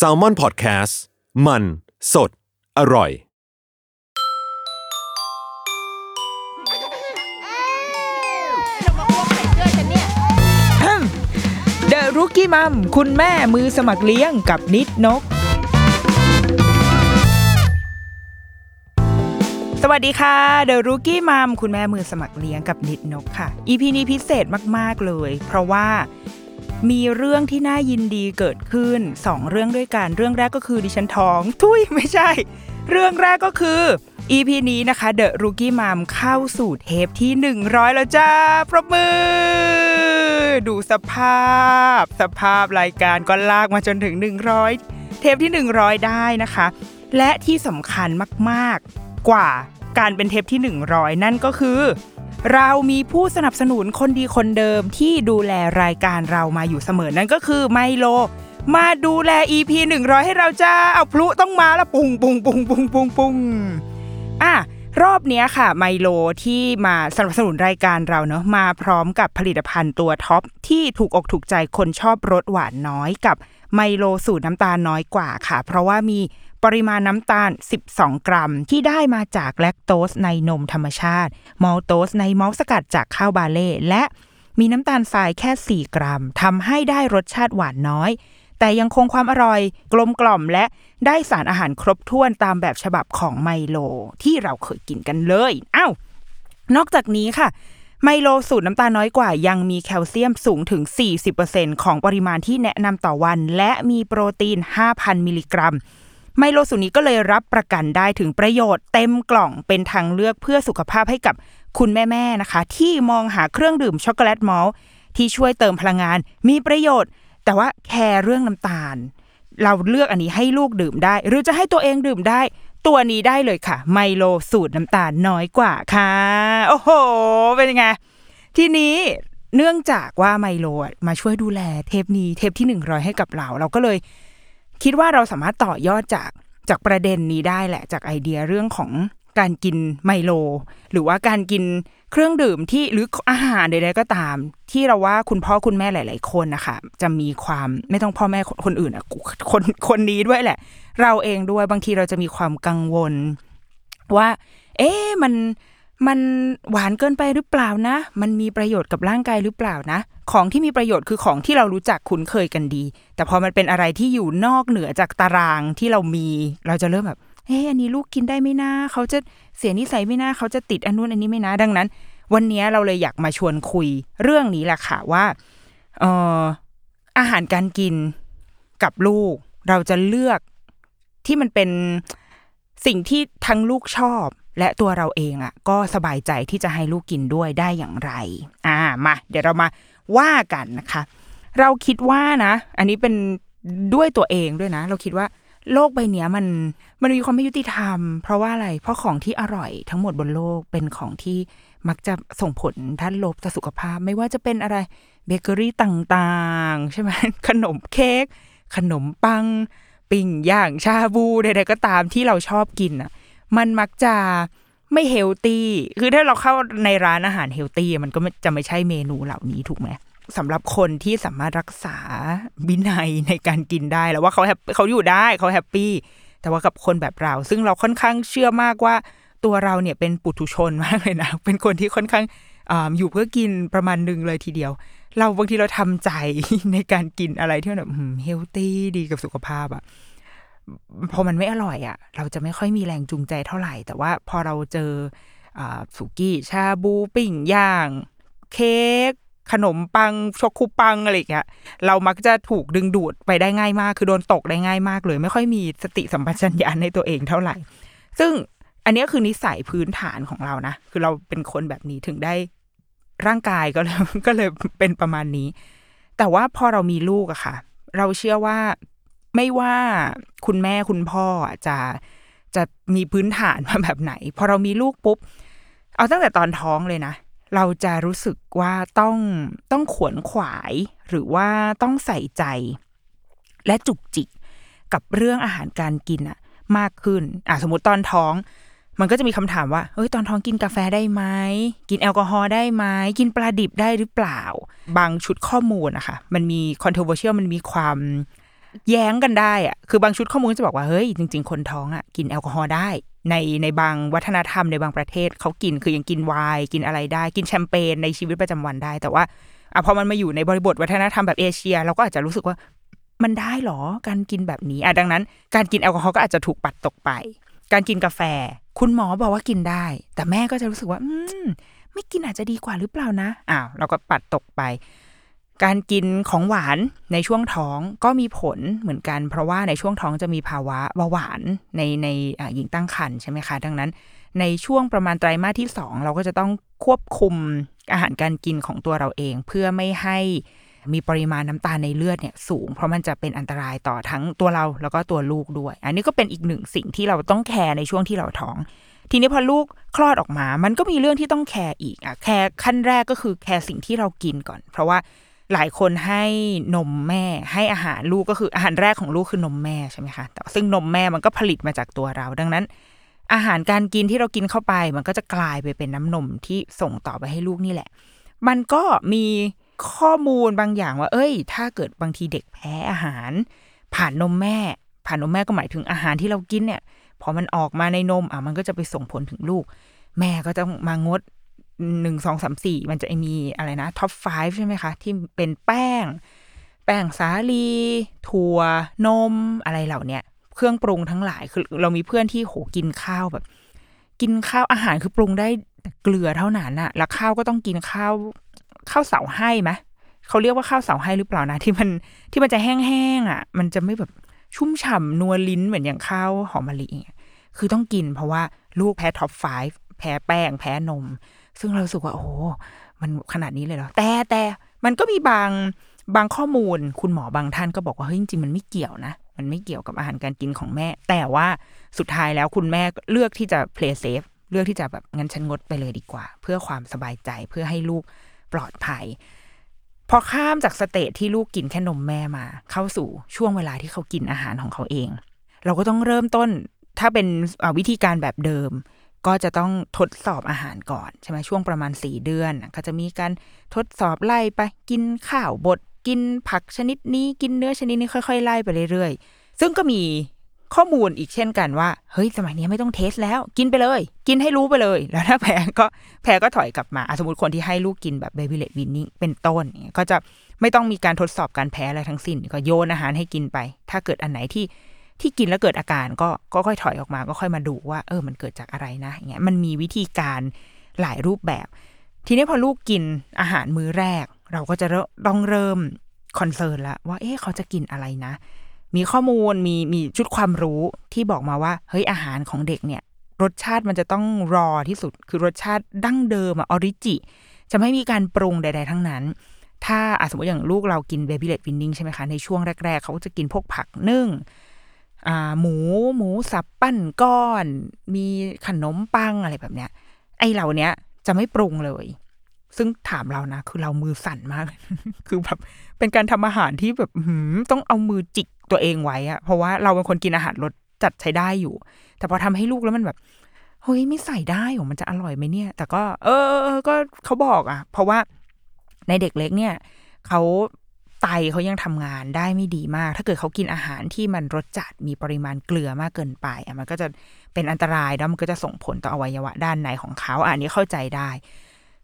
s a l ม o n PODCAST มัน สด อร่อย เดอะรุกี้มัมคุณแม่มือสมัครเลี้ยงกับนิดนก สวัสดีค่ะ เดอะรุกี้มัมคุณแม่มือสมัครเลี้ยงกับนิดนกค่ะ EP นี้พิเศษมาก ๆ เลย เพราะว่า มีเรื่องที่น่ายินดีเกิดขึ้น 2 เรื่องด้วยกัน เรื่องแรกก็คือดิฉันท้อง ทุยไม่ใช่ เรื่องแรกก็คือ EP นี้นะคะเดอะรุกี้มัมเข้าสู่เทปที่ 100 แล้วจ้า ปรบมือ ดูสภาพ สภาพรายการก็ลากมาจนถึง 100 เทปที่ 100 ได้นะคะ และที่สำคัญมาก ๆ กว่า การเป็นเทปที่ 100 นั่นก็คือ เรามีผู้สนับสนุนคนดีคนเดิมที่ดูแลรายการเรามาอยู่เสมอนั่นก็คือไมโล มาดูแล EP 100 ให้เราจ้าเอาพลุต้องมาแล้วปุงปุงปุงปุงปุงปุงอะรอบนี้ค่ะไมโลที่มาสนับสนุนรายการเราเนอะมาพร้อมกับผลิตภัณฑ์ตัวท็อปที่ถูกอกถูกใจคนชอบรสหวานน้อยกับไมโลสูตรน้ำตาลน้อยกว่าค่ะ เพราะว่ามี ปริมาณน้ำตาล 12 กรัม ที่ได้มาจากแลคโตสในนมธรรมชาติ มอลโตสในมอลสกัดจากข้าวบาเล่และมีน้ำตาลทรายแค่ 4 กรัมทำให้ได้รสชาติหวานน้อย แต่ยังคงความอร่อยกลมกล่อมและได้สารอาหารครบถ้วนตามแบบฉบับของไมโล ที่เราเคยกินกันเลยอ้าวนอกจากนี้ค่ะ ไมโลสูตรน้ำตาลน้อยกว่ายังมีแคลเซียมสูงถึง 40%ของปริมาณที่แนะนำต่อวัน และมีโปรตีน 5,000 มิลลิกรัม ไมโลสูตรนี้ก็เลยรับประกันได้ถึงประโยชน์เต็มกล่องเป็นทางเลือกเพื่อสุขภาพให้กับคุณแม่ๆนะคะ ที่มองหาเครื่องดื่มช็อกโกแลตมอลที่ช่วยเติมพลังงาน มีประโยชน์ แต่ว่าแคร์เรื่องน้ำตาล เราเลือกอันนี้ให้ลูกดื่มได้ หรือจะให้ตัวเองดื่มได้ ตัวนี้ได้เลยค่ะ ไมโลสูตรน้ำตาลน้อยกว่าค่ะ โอ้โห เป็นยังไง ทีนี้เนื่องจากว่าไมโลมาช่วยดูแลเทปนี้เทปที่หนึ่งร้อยให้กับเรา เราก็เลย คิดว่าเราสามารถต่อยอดจากจากประเด็นนี้ได้แหละ จากไอเดียเรื่องของการกินไมโล หรือว่าการกินเครื่องดื่มที่หรืออาหารใดๆก็ตาม ที่เราว่าคุณพ่อคุณแม่หลาย ๆ คนนะคะจะมีความไม่ต้องพ่อแม่คนอื่นอะคนคนนี้ด้วยแหละ เราเองด้วยบางทีเราจะมีความกังวล ว่า เอ๊ะมันมันหวานเกินไปหรือเปล่านะ มันมีประโยชน์กับร่างกายหรือเปล่านะ ของที่มีประโยชน์คือของที่เรารู้จักคุ้นเคยกันดี แต่พอมันเป็นอะไรที่อยู่นอกเหนือจากตารางที่เรามี เราจะเริ่มแบบเฮ้ยอันนี้ลูกกินได้ไหมนะเขาจะเสียนิสัยไหมนะเขาจะติดอันนู้นอันนี้ไหมนะดังนั้น วันนี้เราเลยอยากมาชวนคุยเรื่องนี้แหละค่ะว่าเอ่ออาหารการกินกับลูก เราจะเลือกที่มันเป็นสิ่งที่ทั้งลูกชอบ และตัวเราเองอะ ก็สบายใจที่จะให้ลูกกินด้วยได้อย่างไร อ่ามา เดี๋ยวเรามา ว่ากันนะคะ เราคิดว่านะ อันนี้เป็นด้วยตัวเองด้วยนะ เราคิดว่าโลกใบเนี้ยมันมันมีความไม่ยุติธรรม เพราะว่าอะไร เพราะของที่อร่อยทั้งหมดบนโลกเป็นของที่มักจะส่งผลด้านลบต่อสุขภาพ ไม่ว่าจะเป็นอะไรเบเกอรี่ต่างๆ ใช่ไหมขนมเค้กขนมปัง ปิ้งย่างชาบูใดๆก็ตามที่เราชอบกินอะ มันมักจะ ไม่ healthy คือถ้าเราเข้าในร้านอาหาร healthy มันก็จะไม่ใช่เมนูเหล่านี้ถูกไหมสำหรับคนที่สามารถรักษาวินัยในการกินได้แล้วว่าเขา hap เขาอยู่ได้เขา happy แต่ว่ากับคนแบบเรา ซึ่งเราค่อนข้างเชื่อมากว่าตัวเราเนี่ยเป็นปุถุชนมากเลยนะ เป็นคนที่ค่อนข้างออยู่เพื่อกินประมาณหนึ่งเลยทีเดียว เราบางทีเราทำใจในการกินอะไรที่แบบเฮลตี้ดีกับสุขภาพอะ พอมันไม่อร่อยอะ่ะ เราจะไม่ค่อยมีแรงจูงใจเท่าไหร่ แต่ว่าพอเราเจอสุกี้ชาบูปิ้งย่าง เค้กขนมปังช็อกคูปังอะไรอย่างเงี้ยเรามักจะถูกดึงดูดไปได้ง่ายมาก คือโดนตกได้ง่ายมากเลย ไม่ค่อยมีสติสัมปชัญญะในตัวเองเท่าไหร่ ซึ่งอันนี้คือนิสัยพื้นฐานของเรานะ คือเราเป็นคนแบบนี้ถึงได้ร่างกายก็เลยก็เลยเป็นประมาณนี้ แต่ว่าพอเรามีลูกอะค่ะ เราเชื่อว่า ไม่ว่าคุณแม่คุณพ่อจะจะมีพื้นฐานมาแบบไหน พอเรามีลูกปุ๊บ เอาตั้งแต่ตอนท้องเลยนะ เราจะรู้สึกว่าต้องต้องขวนขวาย หรือว่าต้องใส่ใจ และจุกจิกกับเรื่องอาหารการกินอะมากขึ้นอะสมมติตอนท้อง มันก็จะมีคำถามว่าเฮ้ยตอนท้องกินกาแฟได้ไหมกินแอลกอฮอล์ได้ไหมกินปลาดิบได้หรือเปล่า บางชุดข้อมูลนะคะมันมี controversial มันมีความ แย้งกันได้อะคือบางชุดข้อมูลจะบอกว่าเฮ้ยจริง ๆ คนท้องอะกินแอลกอฮอล์ได้ ในในบางวัฒนธรรมในบางประเทศเขากินคือยังกินไวน์กินอะไรได้ กินแชมเปญในชีวิตประจำวันได้ แต่ว่าอะพอมันมาอยู่ในบริบทวัฒนธรรมแบบเอเชีย เราก็อาจจะรู้สึกว่ามันได้หรอการกินแบบนี้อะดังนั้น การกินแอลกอฮอล์ก็อาจจะถูกปัดตกไป การกินกาแฟ คุณหมอบอกว่ากินได้ แต่แม่ก็จะรู้สึกว่า อืมไม่กินอาจจะดีกว่าหรือเปล่านะอ้าวเราก็ปัดตกไป การกินของหวานในช่วงท้องก็มีผลเหมือนกัน เพราะว่าในช่วงท้องจะมีภาวะเบาหวานในในหญิงตั้งครรภ์ใช่ไหมคะ ดังนั้น ในช่วงประมาณไตรมาสที่สองเราก็จะต้องควบคุมอาหารการกินของตัวเราเอง เพื่อไม่ให้มีปริมาณน้ำตาลในเลือดเนี่ยสูง เพราะมันจะเป็นอันตรายต่อทั้งตัวเราแล้วก็ตัวลูกด้วย อันนี้ก็เป็นอีกหนึ่งสิ่งที่เราต้องแคร์ในช่วงที่เราท้อง ทีนี้พอลูกคลอดออกมา มันก็มีเรื่องที่ต้องแคร์อีกอะแคร์ขั้นแรกก็คือแคร์สิ่งที่เรากินก่อน เพราะว่า หลายคนให้นมแม่ให้อาหารลูกก็คืออาหารแรกของลูกคือนมแม่ใช่ไหมคะแต่ซึ่งนมแม่มันก็ผลิตมาจากตัวเรา ดังนั้น อาหารการกินที่เรากินเข้าไป มันก็จะกลายไปเป็นน้ำนมที่ส่งต่อไปให้ลูกนี่แหละ มันก็มีข้อมูลบางอย่างว่า เอ้ย ถ้าเกิดบางทีเด็กแพ้อาหาร ผ่านนมแม่ ผ่านนมแม่ก็หมายถึงอาหารที่เรากินเนี่ยพอมันออกมาในนมอะมันก็จะไปส่งผลถึงลูก แม่ก็ต้องมางด หนึ่งสองสามสี่มันจะมีอะไรนะท็อปฟใช่ไหมคะ ที่เป็นแป้ง แป้งสาลี ถั่วนมอะไรเหล่าเนี้ยเครื่องปรุงทั้งหลายคือเรามีเพื่อนที่โหกินข้าวแบบ กินข้าวอาหารคือปรุงได้เกลือเท่านั้นอะแล้วข้าวก็ต้องกินข้าวข้าวเสาไห้ไหมเขาเรียกว่าข้าวเสาไห้หรือเปล่านะ ที่มันที่มันจะแห้งๆอะมันจะไม่แบบชุ่มฉ่ำนัวลิ้นเหมือนอย่างข้าวหอมมะลิคือต้องกินเพราะว่าลูกแพ้ท็อปไฟแพ้แป้ง แพ้นม ซึ่งเรารู้สึกว่า โอ้มันขนาดนี้เลยเหรอ แต่แต่มันก็มีบางบางข้อมูลคุณหมอบางท่านก็บอกว่าเฮ้ยจริงๆมันไม่เกี่ยวนะ มันไม่เกี่ยวกับอาหารการกินของแม่ แต่ว่าสุดท้ายแล้วคุณแม่เลือกที่จะ play safe เลือกที่จะแบบงั้นฉันงดไปเลยดีกว่า เพื่อความสบายใจเพื่อให้ลูกปลอดภัย พอข้ามจาก stage ที่ลูกกินแค่นมแม่มา เข้าสู่ช่วงเวลาที่เขากินอาหารของเขาเอง เราก็ต้องเริ่มต้นถ้าเป็นวิธีการแบบเดิม ก็จะต้องทดสอบอาหารก่อนใช่ไหมช่วงประมาณสี่เดือนก็จะมีการทดสอบไล่ไปกินข้าวบดกินผักชนิดนี้กินเนื้อชนิดนี้ค่อยๆ ไล่ไปเรื่อยๆ ซึ่งก็มีข้อมูลอีกเช่นกันว่าเฮ้ยสมัยนี้ไม่ต้องเทสแล้ว กินไปเลย กินให้รู้ไปเลย แล้วถ้าแพ้ก็แพ้ก็ถอยกลับมาสมมติคนที่ให้ลูกกินแบบเบบี้เลดวินนิ่งเป็นต้นก็จะไม่ต้องมีการทดสอบการแพ้อะไรทั้งสิ้น ก็โยนอาหารให้กินไป ถ้าเกิดอันไหนที่ ที่กินแล้วเกิดอาการก็ก็ค่อยถอยออกมา ก็ค่อยมาดูว่า เออ มันเกิดจากอะไรนะอย่างเงี้ยมันมีวิธีการหลายรูปแบบ ทีนี้พอลูกกินอาหารมื้อแรก เราก็จะต้องเริ่มconcern ละว่า เอ๊ะเขาจะกินอะไรนะ มีข้อมูลมีมีชุดความรู้ที่บอกมาว่า เฮ้ยอาหารของเด็กเนี่ย รสชาติมันจะต้อง raw ที่สุด คือรสชาติดั้งเดิมอะ original จะไม่มีการปรุงใด ๆ ทั้งนั้น ถ้าสมมติอย่างลูกเรากิน baby-led weaning ใช่ไหมคะ ในช่วงแรก ๆ เขาจะกินพวกผักนึ่ง หมูหมูสับปั้นก้อน มีขนมปังอะไรแบบเนี้ย ไอเหล่าเนี้ยจะไม่ปรุงเลย ซึ่งถามเรานะ คือเรามือสั่นมาก คือแบบเป็นการทำอาหารที่แบบหืมต้องเอามือจิกตัวเองไว้อะเพราะว่าเราเป็นคนกินอาหารรสจัดใช้ได้อยู่ แต่พอทำให้ลูกแล้วมันแบบเฮ้ยไม่ใส่ได้หรอมันจะอร่อยไหมเนี่ย แต่ก็ เออก็เขาบอกอะเพราะว่าในเด็กเล็กเนี่ยเขา ไตเขายังทำงานได้ไม่ดีมาก ถ้าเกิดเขากินอาหารที่มันรสจัดมีปริมาณเกลือมากเกินไปอะมันก็จะเป็นอันตรายแล้วมันก็จะส่งผลต่ออวัยวะด้านในของเขาอันนี้เข้าใจได้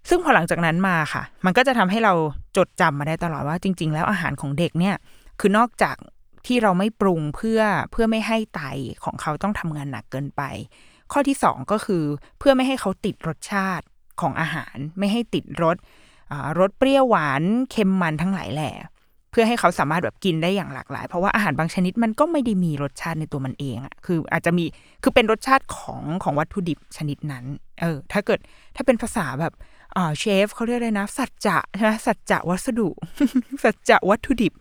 ซึ่งพอหลังจากนั้นมาค่ะ มันก็จะทำให้เราจดจำมาได้ตลอดว่าจริง ๆ แล้วอาหารของเด็กเนี่ย คือนอกจากที่เราไม่ปรุงเพื่อเพื่อไม่ให้ไตของเขาต้องทำงานหนักเกินไป ข้อที่สองก็คือเพื่อไม่ให้เขาติดรสชาติของอาหาร ไม่ให้ติดรสรสเปรี้ยวหวานเค็มมันทั้งหลายแหล่ พื่อให้เขาสามารถแบบกินได้อย่างหลากหลาย เพราะว่าอาหารบางชนิดมันก็ไม่ได้มีรสชาติในตัวมันเองอะคืออาจจะมีคือเป็นรสชาติของของวัตถุดิบชนิดนั้นเออถ้าเกิดถ้าเป็นภาษาแบบอ่าเชฟเขาเรียกอะไรนะ สัจจะใช่ไหมสัจจะวัสดุ สัจจะวัตถุดิบ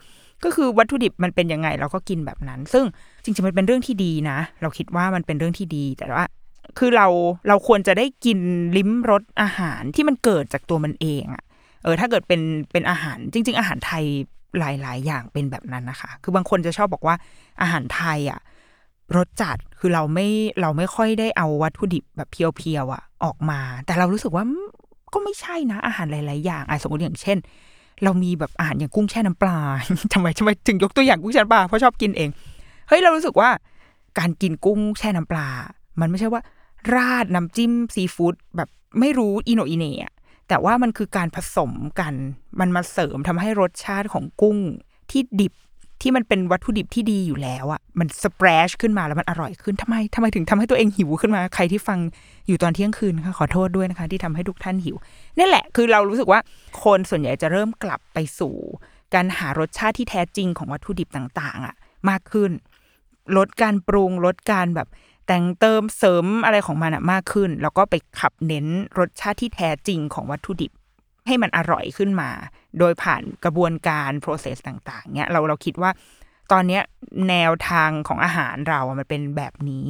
ก็คือวัตถุดิบมันเป็นยังไงเราก็กินแบบนั้น ซึ่งจริงๆมันเป็นเรื่องที่ดีนะ เราคิดว่ามันเป็นเรื่องที่ดีแต่ว่าคือเราเราควรจะได้กินลิ้มรสอาหารที่มันเกิดจากตัวมันเองอะเออถ้าเกิดเป็นเป็นอาหารจริง ๆ อาหารไทย หลาย ๆ อย่างเป็นแบบนั้นนะคะ คือบางคนจะชอบบอกว่าอาหารไทยอะรสจัดคือเราไม่เราไม่ค่อยได้เอาวัตถุดิบแบบเพียวๆอะ ออกมา แต่เรารู้สึกว่าก็ไม่ใช่นะ อาหารหลาย ๆ อย่างอะสมมติอย่างเช่น เรามีแบบอาหารอย่างกุ้งแช่น้ำปลาทำไมทำไมถึงยกตัวอย่างกุ้งแช่น้ำปลาเพราะชอบกินเองเฮ้ยเรารู้สึกว่าการกินกุ้งแช่น้ำปลา มันไม่ใช่ว่า ราดน้ำจิ้มซีฟู้ดแบบไม่รู้อิโนอิเนะ แต่ว่ามันคือการผสมกัน มันมาเสริมทำให้รสชาติของกุ้งที่ดิบที่มันเป็นวัตถุดิบที่ดีอยู่แล้วอะมันสเปรชขึ้นมาแล้วมันอร่อยขึ้นทำไมทำไมถึงทำให้ตัวเองหิวขึ้นมา ใครที่ฟังอยู่ตอนเที่ยงคืนค่ะขอโทษด้วยนะคะ ที่ทำให้ทุกท่านหิวนี่แหละ คือเรารู้สึกว่าคนส่วนใหญ่จะเริ่มกลับไปสู่ การหารสชาติที่แท้จริงของวัตถุดิบต่าง ๆอะ มากขึ้น ลดการปรุงลดการแบบ แต่งเติมเสริมอะไรของมันมากขึ้น แล้วก็ไปขับเน้นรสชาติที่แท้จริงของวัตถุดิบ ให้มันอร่อยขึ้นมา โดยผ่านกระบวนการ process ต่าง ๆ เนี่ยเราเราคิดว่าตอนเนี้ยแนวทางของอาหารเราอะมันเป็นแบบนี้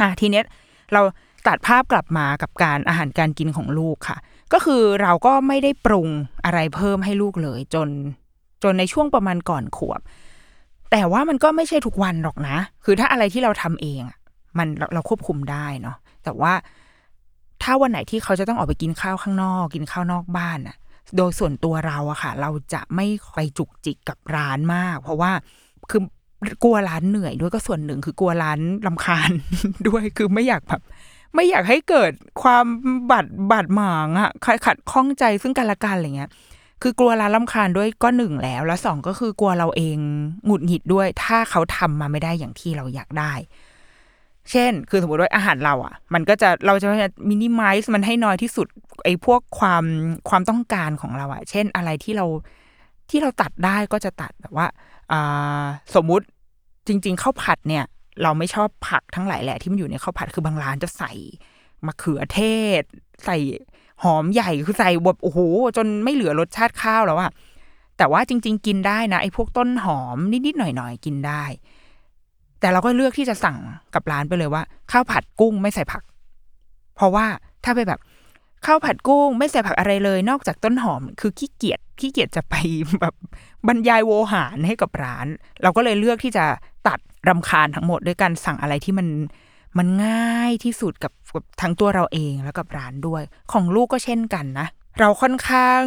อะทีเนี้ยเราตัดภาพกลับมากับการอาหารการกินของลูกค่ะ ก็คือเราก็ไม่ได้ปรุงอะไรเพิ่มให้ลูกเลย จนจนในช่วงประมาณก่อนขวบ แต่ว่ามันก็ไม่ใช่ทุกวันหรอกนะ คือถ้าอะไรที่เราทำเองอะ มันเราเราควบคุมได้เนาะแต่ว่าถ้าวันไหนที่เขาจะต้องออกไปกินข้าวข้างนอก กินข้าวนอกบ้านอะโดยส่วนตัวเราอะค่ะ เราจะไม่ไปจุกจิกกับร้านมาก เพราะว่าคือกลัวร้านเหนื่อยด้วยก็ส่วนหนึ่งคือกลัวร้านลำคาญด้วยคือไม่อยากแบบไม่อยากให้เกิดความบาดบาดหมางอะขัดขัดข้องใจซึ่งกันและกันอะไรเงี้ย คือกลัวร้านลำคาญด้วยก็หนึ่งแล้ว แล้วสองก็คือกลัวเราเองหงุดหงิดด้วย ถ้าเขาทำมาไม่ได้อย่างที่เราอยากได้ เช่น คือสมมติว่าอาหารเราอะ มันก็จะเราจะมินิมัลส์มันให้น้อยที่สุดไอ้พวกความความต้องการของเราอะ เช่นอะไรที่เราที่เราตัดได้ก็จะตัดแบบว่าอ่าสมมุติจริง ๆข้าวผัดเนี่ย เราไม่ชอบผักทั้งหลายแหละที่มันอยู่ในข้าวผัดคือบางร้านจะใส่มะเขือเทศ ใส่หอมใหญ่คือใส่แบบโอ้โหจนไม่เหลือรสชาติข้าวแล้วอะแต่ว่าจริง ๆ กินได้นะไอ้พวกต้นหอมนิดๆหน่อยๆกินได้ แต่เราก็เลือกที่จะสั่งกับร้านไปเลยว่า ข้าวผัดกุ้งไม่ใส่ผัก เพราะว่าถ้าไปแบบข้าวผัดกุ้งไม่ใส่ผักอะไรเลย นอกจากต้นหอม คือขี้เกียจขี้เกียจจะไปแบบบรรยายโวหารให้กับร้าน เราก็เลยเลือกที่จะตัดรำคาญทั้งหมดด้วยการสั่งอะไรที่มันมันง่ายที่สุดกับกับทั้งตัวเราเองแล้วกับร้านด้วย ของลูกก็เช่นกันนะ เราค่อนข้าง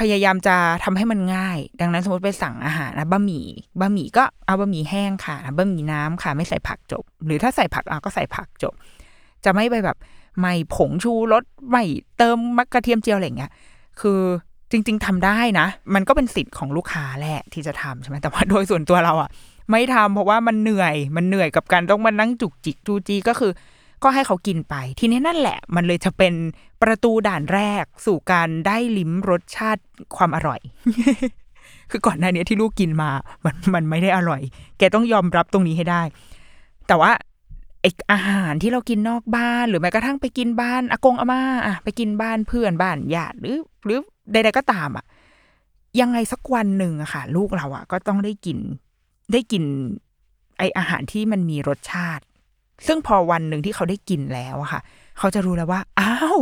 พยายามจะทำให้มันง่าย ดังนั้นสมมติไปสั่งอาหารนะบะหมี่บะหมี่ก็เอาบะหมี่แห้งค่ะบะหมี่น้ำค่ะไม่ใส่ผักจบ หรือถ้าใส่ผักอะก็ใส่ผักจบ จะไม่ไปแบบไม่ผงชูรสไม่เติมมักระเทียมเจียวอะไรเงี้ยคือจริง ๆทำได้นะ มันก็เป็นสิทธิ์ของลูกค้าแหละที่จะทำใช่ไหมแต่ว่าโดยส่วนตัวเราอะไม่ทำเพราะว่ามันเหนื่อยมันเหนื่อยกับการต้องมานั่งจุกจิกจูจีก็คือ ก็ให้เขากินไป ทีนี้นั่นแหละ มันเลยจะเป็นประตูด่านแรกสู่การได้ลิ้มรสชาติความอร่อย คือก่อนหน้านี้ที่ลูกกินมา มันมันไม่ได้อร่อย แกต้องยอมรับตรงนี้ให้ได้ แต่ว่าไออาหารที่เรากินนอกบ้าน หรือแม้กระทั่งไปกินบ้านอากงอาม่าอะไปกินบ้านเพื่อนบ้านญาติหรือ หรือใดๆก็ตามอะยังไงสักวันหนึ่งอะค่ะ ลูกเราอะก็ต้องได้กินได้กินไออาหารที่มันมีรสชาติ ซึ่งพอวันหนึ่งที่เขาได้กินแล้วอะค่ะ เขาจะรู้แล้วว่า อ้าว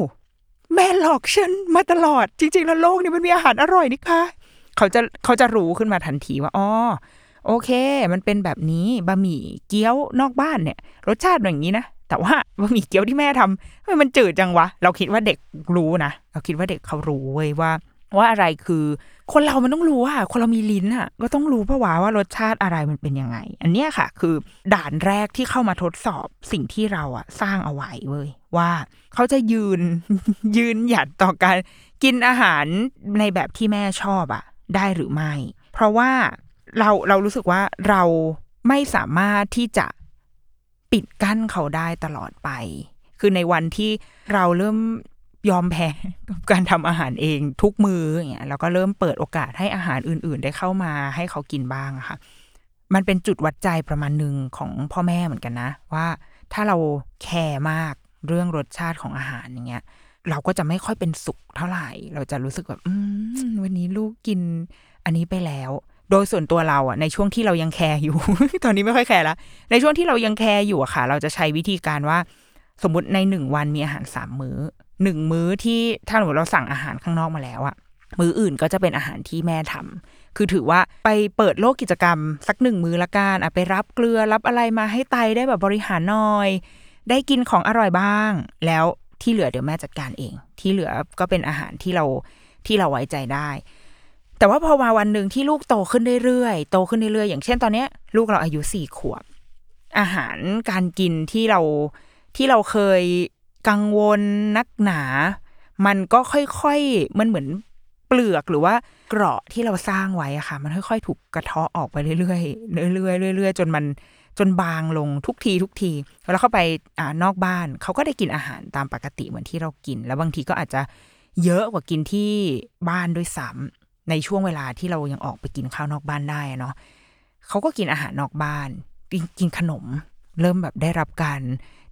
แม่หลอกฉันมาตลอด จริง ๆ แล้วโลกนี้มันมีอาหารอร่อยนี่ค่ะเขาจะเขาจะรู้ขึ้นมาทันทีว่าอ๋อโอเค มันเป็นแบบนี้บะหมี่เกี๊ยวนอกบ้านเนี่ย รสชาติอย่างนี้นะแต่ว่าบะหมี่เกี๊ยวที่แม่ทำทำไมมันจืดจังวะ เราคิดว่าเด็กรู้นะเราคิดว่าเด็กเขารู้เว้ยว่า ว่าอะไรคือ คนเรามันต้องรู้ว่าคนเรามีลิ้นอะ ก็ต้องรู้เพราะว่าว่ารสชาติอะไรมันเป็นยังไง อันเนี้ยค่ะ คือด่านแรกที่เข้ามาทดสอบสิ่งที่เราอะ สร้างเอาไว้เว้ยว่าเขาจะยืนยืนหยัดต่อการกินอาหารในแบบที่แม่ชอบอะ ได้หรือไม่ เพราะว่าเราเรารู้สึกว่าเราไม่สามารถที่จะปิดกั้นเขาได้ตลอดไป คือในวันที่เราเริ่ม ยอมแพ้กับการทำอาหารเองทุกมืออย่างเงี้ยแล้วก็เริ่มเปิดโอกาสให้อาหารอื่น ๆ ได้เข้ามาให้เขากินบ้างอะค่ะ มันเป็นจุดวัดใจประมาณหนึ่งของพ่อแม่เหมือนกันนะ ว่าถ้าเราแคร์มากเรื่องรสชาติของอาหารอย่างเงี้ยเราก็จะไม่ค่อยเป็นสุขเท่าไหร่ เราจะรู้สึกแบบอืมวันนี้ลูกกินอันนี้ไปแล้ว โดยส่วนตัวเราอะในช่วงที่เรายังแคร์อยู่ ตอนนี้ไม่ค่อยแคร์ละในช่วงที่เรายังแคร์อยู่อะค่ะ เราจะใช้วิธีการว่า สมมติในหนึ่งวันมีอาหารสามมื้อ หนึ่งมื้อที่ถ้าสมมติเราสั่งอาหารข้างนอกมาแล้วอะมื้ออื่นก็จะเป็นอาหารที่แม่ทำคือถือว่าไปเปิดโลกกิจกรรม สักหนึ่งมื้อละกันอะไปรับเกลือรับอะไรมาให้ไตได้แบบบริหารหน่อย ได้กินของอร่อยบ้าง แล้วที่เหลือเดี๋ยวแม่จัดการเอง ที่เหลือก็เป็นอาหารที่เราที่เราไว้ใจได้ แต่ว่าพอมาวันหนึ่งที่ลูกโตขึ้นเรื่อยๆโตขึ้นเรื่อยๆอย่างเช่นตอนเนี้ย ลูกเราอายุสี่ขวบอาหารการกินที่เราที่เราเคย กังวลนักหนา มันก็ค่อยๆ มันเหมือนเปลือกหรือว่าเกราะที่เราสร้างไว้อะค่ะ มันค่อยๆ ถูกกระเทาะออกไปเรื่อยๆเรื่อยๆเรื่อยๆจนมันจนบางลงทุกทีทุกทีแล้วเข้าไปอ่านอกบ้านเขาก็ได้กินอาหารตามปกติเหมือนที่เรากิน แล้วบางทีก็อาจจะเยอะกว่ากินที่บ้านด้วยซ้ำในช่วงเวลาที่เรายังออกไปกินข้าวนอกบ้านได้เนาะเขาก็กินอาหารนอกบ้านกินกินขนม เริ่มแบบได้รับการ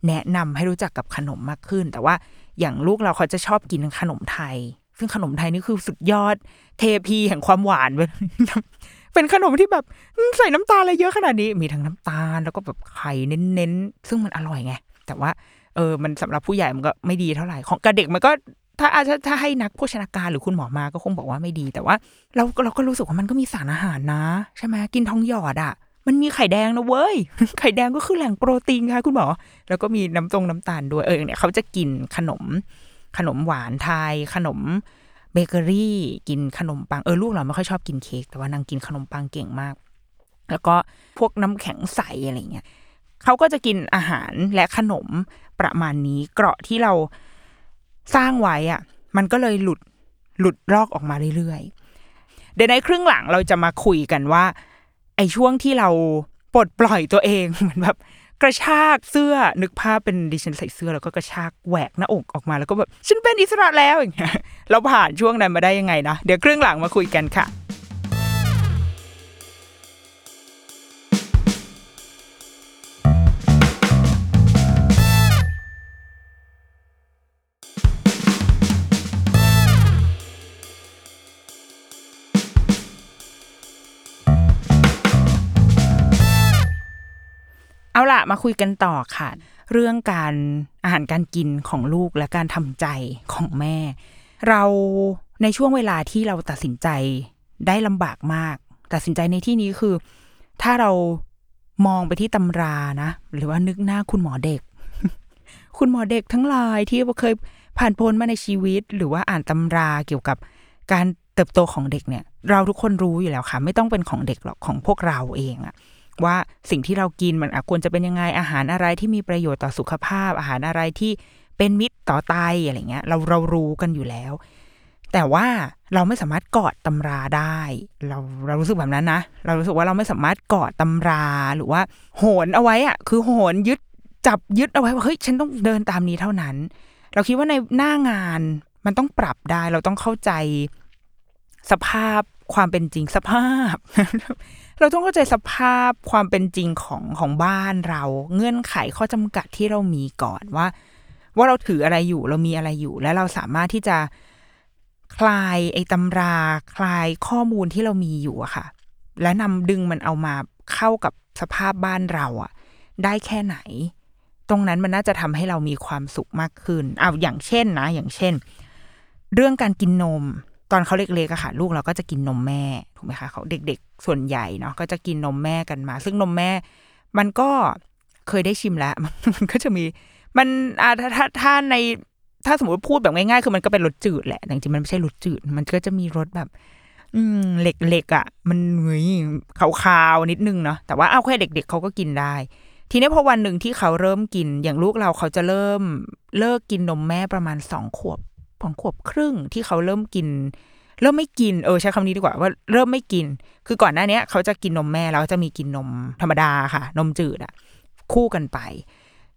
แนะนำให้รู้จักกับขนมมากขึ้น แต่ว่าอย่างลูกเราเขาจะชอบกินขนมไทย ซึ่งขนมไทยนี่คือสุดยอด เทพีแห่งความหวานเป็นเป็นขนมที่แบบใส่น้ำตาลอะไรเยอะขนาดนี้ มีทั้งน้ำตาลแล้วก็แบบไข่เน้นๆ ซึ่งมันอร่อยไง แต่ว่าเออ มันสำหรับผู้ใหญ่มันก็ไม่ดีเท่าไหร่ ของกระเด็กมันก็ถ้าอาจจะถ้าให้นักโภชนาการหรือคุณหมอมาก็คงบอกว่าไม่ดี แต่ว่าเราเราก็รู้สึกว่ามันก็มีสารอาหารนะ ใช่ไหมกินทองหยอดอะ มันมีไข่แดงนะเว้ย ไข่แดงก็คือแหล่งโปรตีนค่ะคุณหมอ แล้วก็มีน้ำตรงน้ำตาลด้วย เออเนี่ยเขาจะกินขนม ขนมหวานไทย ขนมเบเกอรี่ กินขนมปัง เออลูกเราไม่ค่อยชอบกินเค้ก แต่ว่านางกินขนมปังเก่งมาก แล้วก็พวกน้ำแข็งใสอะไรเงี้ยเขาก็จะกินอาหารและขนมประมาณนี้ เกราะที่เราสร้างไว้อะมันก็เลยหลุดหลุดลอกออกมาเรื่อยๆเดี๋ยวในครึ่งหลังเราจะมาคุยกันว่า ไอช่วงที่เราปลดปล่อยตัวเองเหมือนแบบกระชากเสื้อนึกภาพเป็นดิฉันใส่เสื้อแล้วก็กระชากแหวกหน้าอกออกมาแล้วก็แบบฉันเป็นอิสระแล้วอย่างเงี้ยเราผ่านช่วงนั้นมาได้ยังไงนะเดี๋ยวครึ่งหลังมาคุยกันค่ะ มาคุยกันต่อค่ะ เรื่องการอาหารการกินของลูกและการทำใจของแม่ เราในช่วงเวลาที่เราตัดสินใจได้ลำบากมาก ตัดสินใจในที่นี้คือ ถ้าเรามองไปที่ตำรานะ หรือว่านึกหน้าคุณหมอเด็ก คุณหมอเด็กทั้งหลายที่เคยผ่านพ้นมาในชีวิต หรือว่าอ่านตำราเกี่ยวกับการเติบโตของเด็กเนี่ย เราทุกคนรู้อยู่แล้วค่ะ ไม่ต้องเป็นของเด็กหรอกของพวกเราเองอะ ว่าสิ่งที่เรากินมันควรจะเป็นยังไงอาหารอะไรที่มีประโยชน์ต่อสุขภาพ อาหารอะไรที่เป็นมิตรต่อไตอะไรเงี้ย เราเรารู้กันอยู่แล้ว แต่ว่าเราไม่สามารถกอดตำราได้ เราเรารู้สึกแบบนั้นนะเรารู้สึกว่าเราไม่สามารถกอดตำราหรือว่า โหนเอาไว้อะคือโหนยึดจับยึดเอาไว้ว่าเฮ้ยฉันต้องเดินตามนี้เท่านั้น เราคิดว่าในหน้างานมันต้องปรับได้ เราต้องเข้าใจสภาพความเป็นจริงสภาพ เราต้องเข้าใจสภาพความเป็นจริงของของบ้านเรา เงื่อนไขข้อจำกัดที่เรามีก่อนว่า ว่าเราถืออะไรอยู่เรามีอะไรอยู่ และเราสามารถที่จะคลายไอ้ตำรา คลายข้อมูลที่เรามีอยู่อะค่ะ และนำดึงมันเอามาเข้ากับสภาพบ้านเราอะได้แค่ไหน ตรงนั้นมันน่าจะทำให้เรามีความสุขมากขึ้นเอาอย่างเช่นนะ อย่างเช่น เรื่องการกินนม ตอนเขาเล็กๆอะค่ะ ลูกเราก็จะกินนมแม่ถูกไหมคะเขาเด็กๆ ส่วนใหญ่เนาะก็จะกินนมแม่กันมา ซึ่งนมแม่ มันก็เคยได้ชิมแล้ว มันก็จะมี มันอ่าถ้าถ้าถ้าในถ้าสมมติพูดแบบง่ายๆ คือมันก็เป็นรสจืดแหละแต่จริงๆมันไม่ใช่รสจืด มันก็จะมีรสแบบ อืมเหล็กๆอะ มันเงยขาวๆนิดนึงเนาะแต่ว่าเอาแค่เด็ก ๆเขาก็กินได้ ทีนี้พอวันหนึ่งที่เขาเริ่มกินอย่างลูกเราเขาจะเริ่มเลิกกินนมแม่ประมาณสองขวบ สองขวบครึ่งที่เขาเริ่มกิน เริ่มไม่กินเออใช้คำนี้ดีกว่าว่าเริ่มไม่กิน คือก่อนหน้านี้เขาจะกินนมแม่แล้วจะมีกินนมธรรมดาค่ะ นมจืดอะคู่กันไป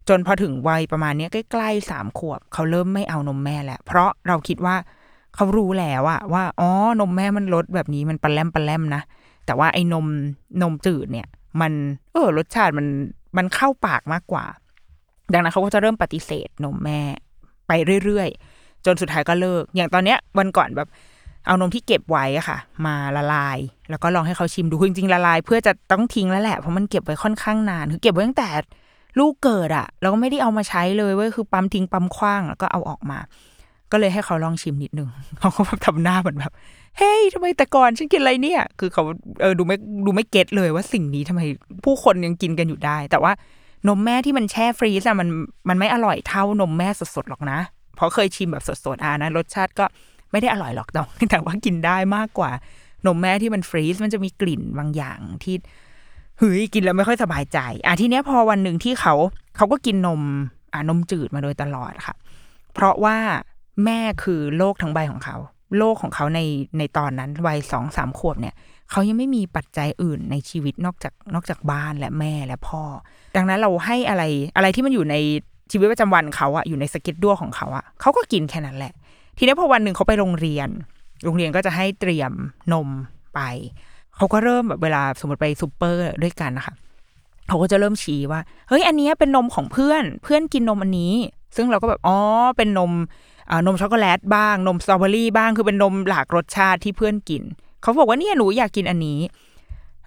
จนพอถึงวัยประมาณนี้ใกล้ๆสามขวบ เขาเริ่มไม่เอานมแม่แล้ว เพราะเราคิดว่าเขารู้แล้วอะว่าอ๋อนมแม่มันลดแบบนี้มันปลาแลมปลาแลมนะแต่ว่าไอ้นมนมจืดเนี่ย มันเออรสชาติมันมันเข้าปากมากกว่า ดังนั้นเขาก็จะเริ่มปฏิเสธนมแม่ไปเรื่อยๆ จนสุดท้ายก็เลิก อย่างตอนเนี้ยวันก่อนแบบเอานมที่เก็บไว้อะค่ะ มาละลาย แล้วก็ลองให้เขาชิมดูจริงๆละลาย เพื่อจะต้องทิ้งแล้วแหละเพราะมันเก็บไว้ค่อนข้างนานคือเก็บไว้ตั้งแต่ลูกเกิดอะเราก็ไม่ได้เอามาใช้เลยเว้ยคือปั๊มทิ้งปั๊มคว้างแล้วก็เอาออกมา ก็เลยให้เขาลองชิมนิดนึงเขาก็แบบทำหน้าเหมือนแบบเฮ้ยทำไมแต่ก่อนฉันกินอะไรเนี่ย คือเขาเออดูไม่ดูไม่ get เลยว่าสิ่งนี้ทำไมผู้คนยังกินกันอยู่ได้ แต่ว่านมแม่ที่มันแช่ freeze อะมันมันไม่อร่อยเท่านมแม่สดๆหรอกนะ เพราะเคยชิมแบบสดๆอ่านะรสชาติก็ไม่ได้อร่อยหรอกแต่แต่ว่ากินได้มากกว่านมแม่ที่มัน freeze มันจะมีกลิ่นบางอย่างที่เฮ้ยกินแล้วไม่ค่อยสบายใจ อะทีเนี้ยพอวันหนึ่งที่เขาเขาก็กินนมอ่านมจืดมาโดยตลอดค่ะ เพราะว่าแม่คือโลกทั้งใบของเขา โลกของเขาในในตอนนั้นวัยสองสามขวบเนี่ย เขายังไม่มีปัจจัยอื่นในชีวิตนอกจากนอกจากบ้านและแม่และพ่อ ดังนั้นเราให้อะไรอะไรที่มันอยู่ใน ชีวิตประจำวันเขาอะอยู่ใน schedule ของเขาอะเขาก็กินแค่นั้นแหละ ทีนี้พอวันหนึ่งเขาไปโรงเรียน โรงเรียนก็จะให้เตรียมนมไปเขาก็เริ่มแบบเวลาสมมติไปซูเปอร์ด้วยกันนะคะเขาก็จะเริ่มชี้ว่าเฮ้ยอันนี้เป็นนมของเพื่อน เพื่อนกินนมอันนี้ ซึ่งเราก็แบบอ๋อเป็นนมอ่านมช็อกโกแลตบ้างนมสตรอเบอรี่บ้างคือเป็นนมหลากรสชาติที่เพื่อนกิน เขาบอกว่าเนี่ยหนูอยากกินอันนี้